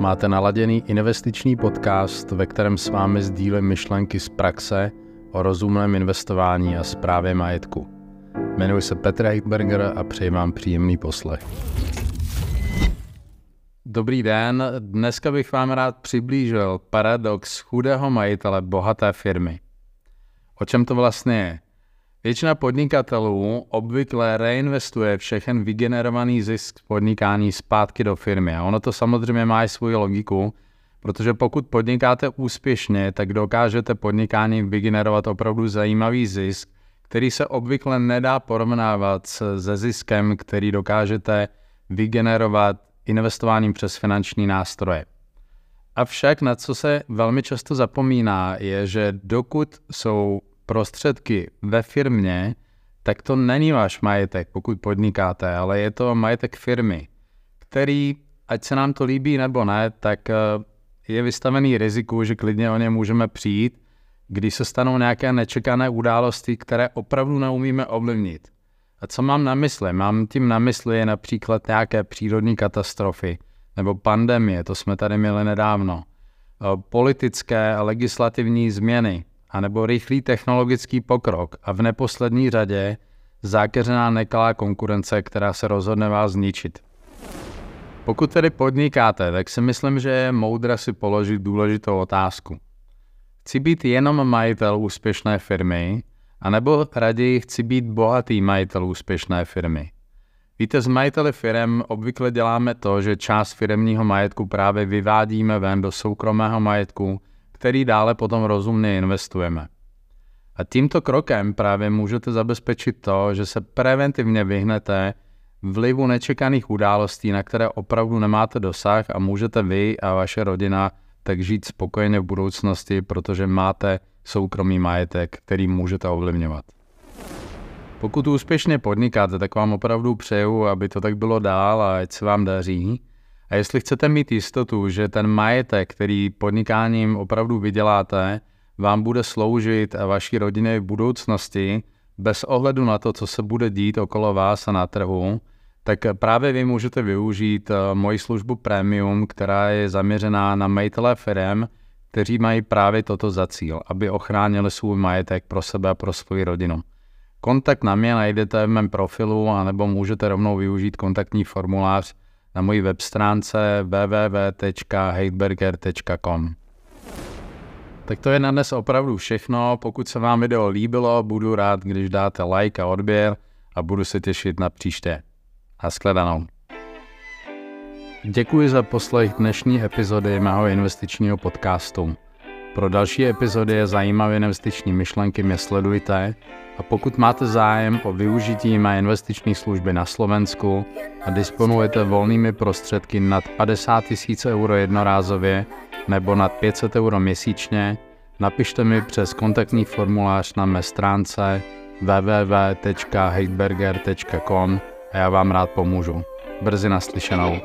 Máte naladěný investiční podcast, ve kterém s vámi sdílím myšlenky z praxe o rozumném investování a správě majetku. Jmenuji se Petr Heitberger a přeji vám příjemný poslech. Dobrý den, dneska bych vám rád přiblížil paradox chudého majitele bohaté firmy. O čem to vlastně je? Většina podnikatelů obvykle reinvestuje všechen vygenerovaný zisk podnikání zpátky do firmy. A ono to samozřejmě má i svou logiku, protože pokud podnikáte úspěšně, tak dokážete podnikáním vygenerovat opravdu zajímavý zisk, který se obvykle nedá porovnávat se ziskem, který dokážete vygenerovat investováním přes finanční nástroje. Avšak na co se velmi často zapomíná, je, že dokud jsou prostředky ve firmě, tak to není váš majetek, pokud podnikáte, ale je to majetek firmy, který, ať se nám to líbí nebo ne, tak eh, je vystavený riziku, že klidně o ně můžeme přijít, když se stanou nějaké nečekané události, které opravdu neumíme ovlivnit. A co mám na mysli? Mám tím na mysli například nějaké přírodní katastrofy nebo pandemie, to jsme tady měli nedávno, eh, politické a legislativní změny, anebo rychlý technologický pokrok a v neposlední řadě zákeřená nekalá konkurence, která se rozhodne vás zničit. Pokud tedy podnikáte, tak si myslím, že je moudré si položit důležitou otázku. Chci být jenom majitel úspěšné firmy, anebo raději chci být bohatý majitel úspěšné firmy. Víte, s majiteli firm obvykle děláme to, že část firmního majetku právě vyvádíme ven do soukromého majetku, který dále potom rozumně investujeme. A tímto krokem právě můžete zabezpečit to, že se preventivně vyhnete vlivu nečekaných událostí, na které opravdu nemáte dosah a můžete vy a vaše rodina tak žít spokojeně v budoucnosti, protože máte soukromý majetek, který můžete ovlivňovat. Pokud úspěšně podnikáte, tak vám opravdu přeju, aby to tak bylo dál a ať se vám daří. A jestli chcete mít jistotu, že ten majetek, který podnikáním opravdu vyděláte, vám bude sloužit a vaší rodině v budoucnosti, bez ohledu na to, co se bude dít okolo vás a na trhu, tak právě vy můžete využít eh, moji službu Premium, která je zaměřená na majitele firm, kteří mají právě toto za cíl, aby ochránili svůj majetek pro sebe a pro svou rodinu. Kontakt na mě najdete v mém profilu, anebo můžete rovnou využít kontaktní formulář, na mojí web stránce www.heidberger.com. Tak to je na dnes opravdu všechno. Pokud se vám video líbilo, budu rád, když dáte like a odběr a budu se těšit na příště. A shledanou. Děkuji za poslech dnešní epizody mého investičního podcastu. Pro další epizody a zajímavé investiční myšlenky mě sledujte a pokud máte zájem o využití mé investiční služby na Slovensku a disponujete volnými prostředky nad 50 000 euro jednorázově nebo nad 500 euro měsíčně, napište mi přes kontaktní formulář na mé stránce www.heidberger.com a já vám rád pomůžu. Brzy naslyšenou.